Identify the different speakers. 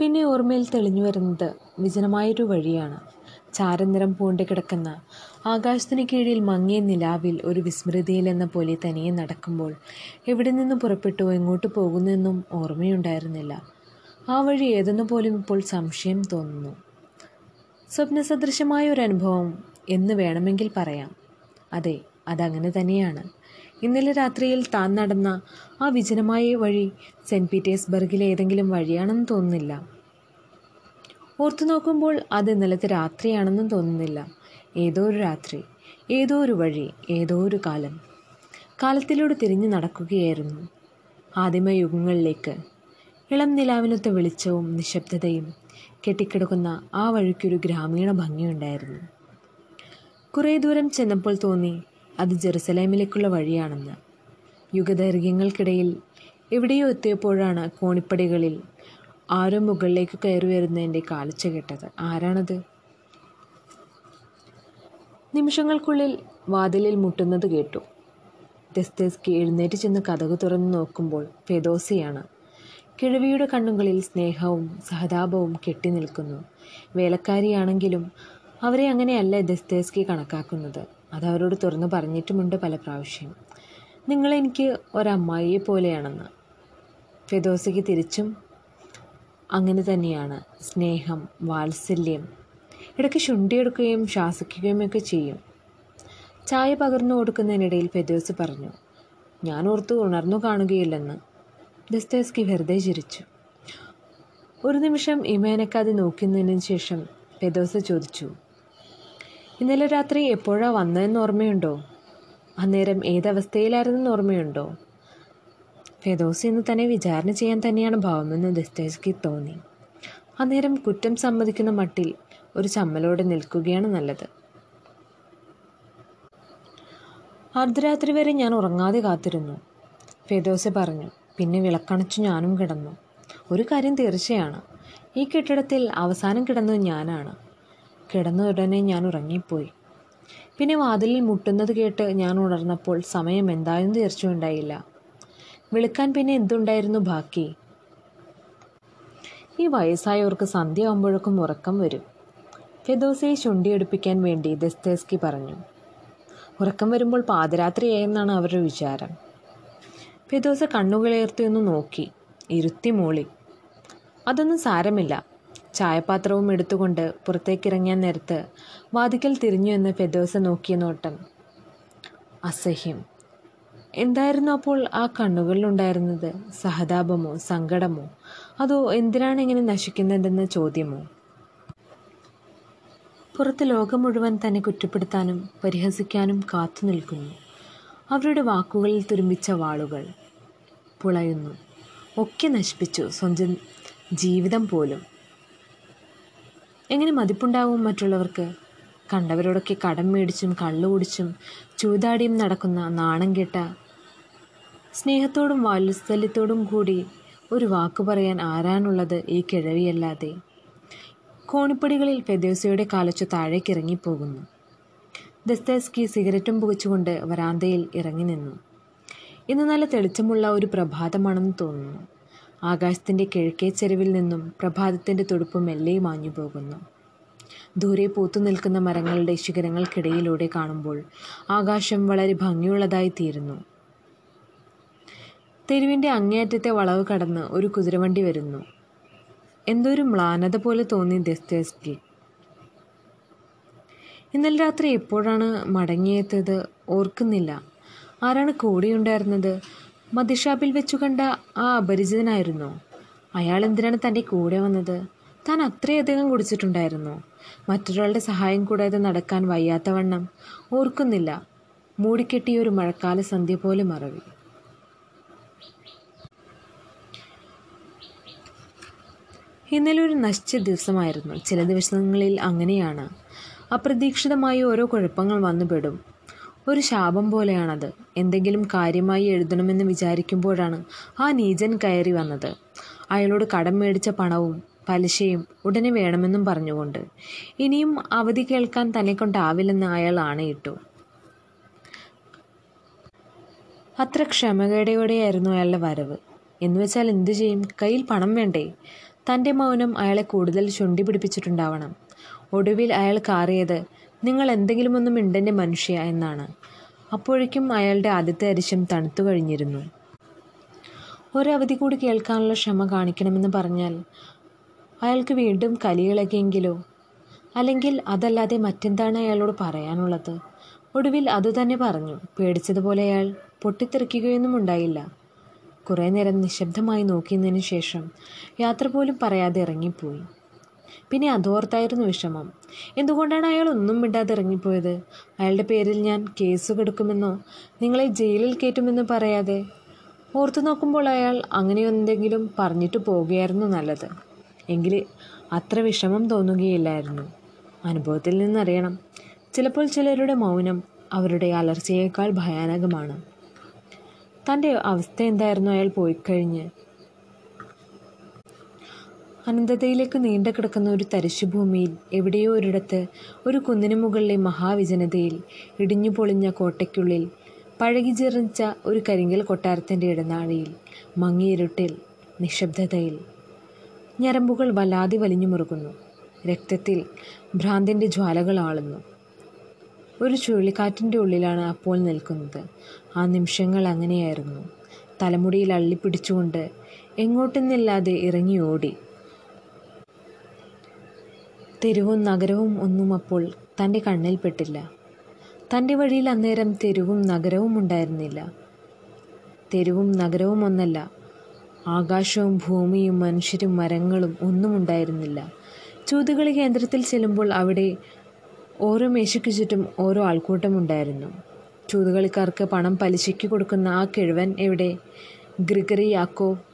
Speaker 1: പിന്നെ ഓർമ്മയിൽ തെളിഞ്ഞു വരുന്നത് വിജനമായൊരു വഴിയാണ്. ചാരനിറം പൂണ്ട് കിടക്കുന്ന ആകാശത്തിനു കീഴിൽ മങ്ങിയ നിലാവിൽ ഒരു വിസ്മൃതിയിലെന്ന പോലെ തനിയെ നടക്കുമ്പോൾ എവിടെ നിന്ന് പുറപ്പെട്ടു എങ്ങോട്ട് പോകുന്നെന്നും ഓർമ്മയുണ്ടായിരുന്നില്ല. ആ വഴി ഏതെന്ന് പോലും ഇപ്പോൾ സംശയം തോന്നുന്നു. സ്വപ്നസദൃശമായ ഒരു അനുഭവം എന്ന് വേണമെങ്കിൽ പറയാം. അതെ അതങ്ങനെ തന്നെയാണ്. ഇന്നലെ രാത്രിയിൽ താൻ നടന്ന ആ വിജനമായ വഴി സെന്റ് പീറ്റേഴ്സ്ബർഗിലെ ഏതെങ്കിലും വഴിയാണെന്ന് തോന്നുന്നില്ല. ഓർത്തു നോക്കുമ്പോൾ അത് ഇന്നലത്തെ രാത്രിയാണെന്നും തോന്നുന്നില്ല. ഏതോ ഒരു രാത്രി ഏതോ ഒരു വഴി ഏതോ ഒരു കാലം. കാലത്തിലൂടെ തിരിഞ്ഞു നടക്കുകയായിരുന്നു. ആദിമ യുഗങ്ങളിലേക്ക് ഇളം നിലാവിനൊത്ത വെളിച്ചവും നിശബ്ദതയും കെട്ടിക്കിടക്കുന്ന ആ വഴിക്കൊരു ഗ്രാമീണ ഭംഗിയുണ്ടായിരുന്നു. കുറേ ദൂരം ചെന്നപ്പോൾ തോന്നി അത് ജെറുസലേമിലേക്കുള്ള വഴിയാണെന്ന്. യുഗദൈർഘ്യങ്ങൾക്കിടയിൽ എവിടെയോ എത്തിയപ്പോഴാണ് കോണിപ്പടികളിൽ ആരോ മുകളിലേക്ക് കയറി വരുന്നതിന്റെ കാലച്ച കേട്ടത്. ആരാണത്? നിമിഷങ്ങൾക്കുള്ളിൽ വാതിലിൽ മുട്ടുന്നത് കേട്ടു. ദസ്തേസ്കി എഴുന്നേറ്റ് ചെന്ന് കഥകു തുറന്നു നോക്കുമ്പോൾ ഫെദോസിയാണ്. കിഴവിയുടെ കണ്ണുകളിൽ സ്നേഹവും സഹതാപവും കെട്ടി നിൽക്കുന്നു. വേലക്കാരിയാണെങ്കിലും അവരെ അങ്ങനെയല്ല ദസ്തേസ്കി കണക്കാക്കുന്നത്. അത് തുറന്ന് തുറന്നു പറഞ്ഞിട്ടുമുണ്ട് പല പ്രാവശ്യം. നിങ്ങളെനിക്ക് ഒരമ്മായിയെ പോലെയാണെന്ന്. ഫെദോസയ്ക്ക് തിരിച്ചും അങ്ങനെ തന്നെയാണ്. സ്നേഹം വാത്സല്യം. ഇടയ്ക്ക് ശുണ്ടിയെടുക്കുകയും ശാസിക്കുകയും ഒക്കെ ചെയ്യും. ചായ പകർന്നു കൊടുക്കുന്നതിനിടയിൽ ഫെദോസ് പറഞ്ഞു ഞാൻ ഓർത്ത് ഉണർന്നു കാണുകയില്ലെന്ന്. ദസ്തേസ്കി വെറുതെ ചിരിച്ചു. ഒരു നിമിഷം ഇമേനക്കാതെ നോക്കുന്നതിന് ശേഷം ഫെദോസ ചോദിച്ചു ഇന്നലെ രാത്രി എപ്പോഴാ വന്നതെന്ന് ഓർമ്മയുണ്ടോ? അന്നേരം ഏതവസ്ഥയിലായിരുന്നെന്ന് ഓർമ്മയുണ്ടോ? ഫെദോസ് എന്ന് തന്നെ വിചാരണ ചെയ്യാൻ തന്നെയാണ് ഭാവമെന്ന് ദസ്തേജ്ക്ക് തോന്നി. അന്നേരം കുറ്റം സമ്മതിക്കുന്ന മട്ടിൽ ഒരു ചമ്മലോടെ നിൽക്കുകയാണ് നല്ലത്. അർദ്ധരാത്രി വരെ ഞാൻ ഉറങ്ങാതെ കാത്തിരുന്നു. ഫെദോസ് പറഞ്ഞു പിന്നെ വിളക്കണച്ചു ഞാനും കിടന്നു. ഒരു കാര്യം തീർച്ചയാണ്. ഈ കെട്ടിടത്തിൽ അവസാനം കിടന്നത് ഞാനാണ്. കിടന്ന ഉടനെ ഞാൻ ഉറങ്ങിപ്പോയി. പിന്നെ വാതിലിൽ മുട്ടുന്നത് കേട്ട് ഞാൻ ഉണർന്നപ്പോൾ സമയം എന്തായെന്ന് തീർച്ചയുണ്ടായില്ല വിളിക്കാൻ പിന്നെ എന്തുണ്ടായിരുന്നു ബാക്കി? ഈ വയസ്സായവർക്ക് സന്ധ്യയാകുമ്പോഴേക്കും ഉറക്കം വരും. ഫെദോസയെ ചുണ്ടിയെടുപ്പിക്കാൻ വേണ്ടി ദസ്തേസ്കി പറഞ്ഞു. ഉറക്കം വരുമ്പോൾ പാതിരാത്രിയായെന്നാണ് അവരുടെ വിചാരം. ഫെദോസ കണ്ണുകളേർത്തിയൊന്ന് നോക്കി. ഇരുത്തി മൂളി. അതൊന്നും സാരമില്ല. ചായപാത്രവും എടുത്തുകൊണ്ട് പുറത്തേക്കിറങ്ങിയ നേരത്ത് വാതിക്കൽ തിരിഞ്ഞു എന്ന് ഫെദോസ നോക്കിയ നോട്ടം. അസഹ്യം. എന്തായിരുന്നു അപ്പോൾ ആ കണ്ണുകളിലുണ്ടായിരുന്നത്? സഹതാപമോ സങ്കടമോ? അതോ എന്തിനാണ് ഇങ്ങനെ നശിക്കുന്നതെന്ന ചോദ്യമോ? പുറത്ത് ലോകം മുഴുവൻ തന്നെ കുറ്റപ്പെടുത്താനും പരിഹസിക്കാനും കാത്തു നിൽക്കുന്നു. അവരുടെ വാക്കുകളിൽ തുരുമ്പിച്ച വാളുകൾ പുളയുന്നു. ഒക്കെ നശിപ്പിച്ചു സ്വന്തം ജീവിതം പോലും. എങ്ങനെ മതിപ്പുണ്ടാവും മറ്റുള്ളവർക്ക്? കണ്ടവരോടൊക്കെ കടം മേടിച്ചും കള്ളു കുടിച്ചും ചൂതാടിയും നടക്കുന്ന നാണം കെട്ട സ്നേഹത്തോടും വാത്സല്യത്തോടും കൂടി ഒരു വാക്ക് പറയാൻ ആരാനുള്ളത് ഈ കിഴവിയല്ലാതെ? കോണിപ്പടികളിൽ ഫെദോസയുടെ കാലച്ചു താഴേക്ക് ഇറങ്ങിപ്പോകുന്നു. ദസ്തേസ്കി സിഗരറ്റും പുകച്ചുകൊണ്ട് വരാന്തയിൽ ഇറങ്ങി നിന്നു. ഇന്ന് നല്ല തെളിച്ചമുള്ള ഒരു പ്രഭാതമാണെന്ന് തോന്നുന്നു. ആകാശത്തിന്റെ കിഴക്കേ ചെരുവിൽ നിന്നും പ്രഭാതത്തിന്റെ തുടുപ്പ് മെല്ലെ മാഞ്ഞു പോകുന്നു. ദൂരെ പൂത്തു നിൽക്കുന്ന മരങ്ങളുടെ ശിഖരങ്ങൾക്കിടയിലൂടെ കാണുമ്പോൾ ആകാശം വളരെ ഭംഗിയുള്ളതായി തീരുന്നു. തെരുവിന്റെ അങ്ങേയറ്റത്തെ വളവ് കടന്ന് ഒരു കുതിരവണ്ടി വരുന്നു. എന്തോ ഒരു മ്ലാനത പോലെ തോന്നി ദസ്തേസ്കി ഇന്നലെ രാത്രി എപ്പോഴാണ് മടങ്ങിയെത്തത് ഓർക്കുന്നില്ല. ആരാണ് കൂടെയുണ്ടായിരുന്നത്? മദ്യഷാപ്പിൽ വെച്ചു കണ്ട ആ അപരിചിതനായിരുന്നോ. അയാൾ എന്തിനാണ് തന്റെ കൂടെ വന്നത്? താൻ അത്രയധികം കുടിച്ചിട്ടുണ്ടായിരുന്നു. മറ്റൊരാളുടെ സഹായം കൂടാതെ നടക്കാൻ വയ്യാത്തവണ്ണം ഓർക്കുന്നില്ല. മൂടിക്കെട്ടിയ ഒരു മഴക്കാല സന്ധ്യ പോലെ മറവി. ഇന്നലെ ഒരു നശിച്ച ദിവസമായിരുന്നു. ചില ദിവസങ്ങളിൽ അങ്ങനെയാണ്. അപ്രതീക്ഷിതമായി ഓരോ കുഴപ്പങ്ങൾ വന്നുപെടും. ഒരു ശാപം പോലെയാണത്. എന്തെങ്കിലും കാര്യമായി എഴുതണമെന്ന് വിചാരിക്കുമ്പോഴാണ് ആ നീചൻ കയറി വന്നത്. അയാളോട് കടം മേടിച്ച പണവും പലിശയും ഉടനെ വേണമെന്നും പറഞ്ഞുകൊണ്ട്. ഇനിയും അവധി കേൾക്കാൻ തന്നെ കൊണ്ടാവില്ലെന്ന് അയാൾ ആണയിട്ടു. അത്ര ക്ഷമകേടയോടെയായിരുന്നു അയാളുടെ വരവ്. എന്നുവെച്ചാൽ എന്തു ചെയ്യും? കയ്യിൽ പണം വേണ്ടേ? തന്റെ മൗനം അയാളെ കൂടുതൽ ചുണ്ടി പിടിപ്പിച്ചിട്ടുണ്ടാവണം ഒടുവിൽ അയാൾ കാറിയത് നിങ്ങൾ എന്തെങ്കിലും ഒന്നും മിണ്ടന്റെ മനുഷ്യ എന്നാണ്. അപ്പോഴേക്കും അയാളുടെ ആദ്യത്തെ അരിശം തണുത്തു കഴിഞ്ഞിരുന്നു. ഒരവധി കൂടി കേൾക്കാനുള്ള ക്ഷമ കാണിക്കണമെന്ന് പറഞ്ഞാൽ അയാൾക്ക് വീണ്ടും കലിയിളകിയെങ്കിലോ അല്ലെങ്കിൽ അതല്ലാതെ മറ്റെന്താണ് അയാളോട് പറയാനുള്ളത്? ഒടുവിൽ അതുതന്നെ പറഞ്ഞു. പേടിച്ചതുപോലെ അയാൾ പൊട്ടിത്തെറിക്കുകയൊന്നും ഉണ്ടായില്ല. കുറേ നേരം നിശബ്ദമായി നോക്കിയതിനു ശേഷം യാത്ര പോലും പറയാതെ ഇറങ്ങിപ്പോയി. പിന്നെ അതോർത്തായിരുന്നു വിഷമം. എന്തുകൊണ്ടാണ് അയാൾ ഒന്നും മിണ്ടാതെ ഇറങ്ങിപ്പോയത്? അയാളുടെ പേരിൽ ഞാൻ കേസ് കൊടുക്കുമെന്നോ? നിങ്ങളെ ജയിലിൽ കയറ്റുമെന്നോ പറയാതെ? ഓർത്തു നോക്കുമ്പോൾ അയാൾ അങ്ങനെ എന്തെങ്കിലും പറഞ്ഞിട്ട് പോവുകയായിരുന്നു നല്ലത്. എങ്കിൽ അത്ര വിഷമം തോന്നുകയില്ലായിരുന്നു. അനുഭവത്തിൽ നിന്നറിയണം. ചിലപ്പോൾ ചിലരുടെ മൗനം അവരുടെ അലർച്ചയേക്കാൾ ഭയാനകമാണ്. തന്റെ അവസ്ഥ എന്തായിരുന്നു അയാൾ പോയിക്കഴിഞ്ഞ്? അനന്തതയിലേക്ക് നീണ്ടു കിടക്കുന്ന ഒരു തരിശുഭൂമിയിൽ എവിടെയോ ഒരിടത്ത് ഒരു കുന്നിനു മുകളിലെ മഹാവിജനതയിൽ ഇടിഞ്ഞു പൊളിഞ്ഞ കോട്ടയ്ക്കുള്ളിൽ പഴകി ചെറിച്ച ഒരു കരിങ്കൽ കൊട്ടാരത്തിന്റെ ഇടനാഴിയിൽ മങ്ങിയിരുട്ടിൽ നിശബ്ദതയിൽ. ഞരമ്പുകൾ വല്ലാതെ വലിഞ്ഞു മുറുകുന്നു. രക്തത്തിൽ ഭ്രാന്തിന്റെ ജ്വാലകൾ ആളുന്നു. ഒരു ചുഴലിക്കാറ്റിന്റെ ഉള്ളിലാണ് അപ്പോൾ നിൽക്കുന്നത്. ആ നിമിഷങ്ങൾ അങ്ങനെയായിരുന്നു. തലമുടിയിൽ അള്ളിപ്പിടിച്ചുകൊണ്ട് എങ്ങോട്ടെന്നില്ലാതെ ഇറങ്ങി ഓടി. തെരുവും നഗരവും ഒന്നും അപ്പോൾ തന്റെ കണ്ണിൽപ്പെട്ടില്ല തന്റെ വഴിയിൽ അന്നേരം തെരുവും നഗരവും ഉണ്ടായിരുന്നില്ല. തെരുവും നഗരവും ഒന്നല്ല ആകാശവും ഭൂമിയും മനുഷ്യരും മരങ്ങളും ഒന്നും ഉണ്ടായിരുന്നില്ല. ചൂതുകളി കേന്ദ്രത്തിൽ ചെല്ലുമ്പോൾ അവിടെ ഓരോ മേശയ്ക്ക് ചുറ്റും ഓരോ ആൾക്കൂട്ടമുണ്ടായിരുന്നു ചൂതുകളിക്കാർക്ക് പണം പലിശയ്ക്ക് കൊടുക്കുന്ന ആ കിഴവൻ എവിടെ? ഗ്രിഗറി യാക്കോബ്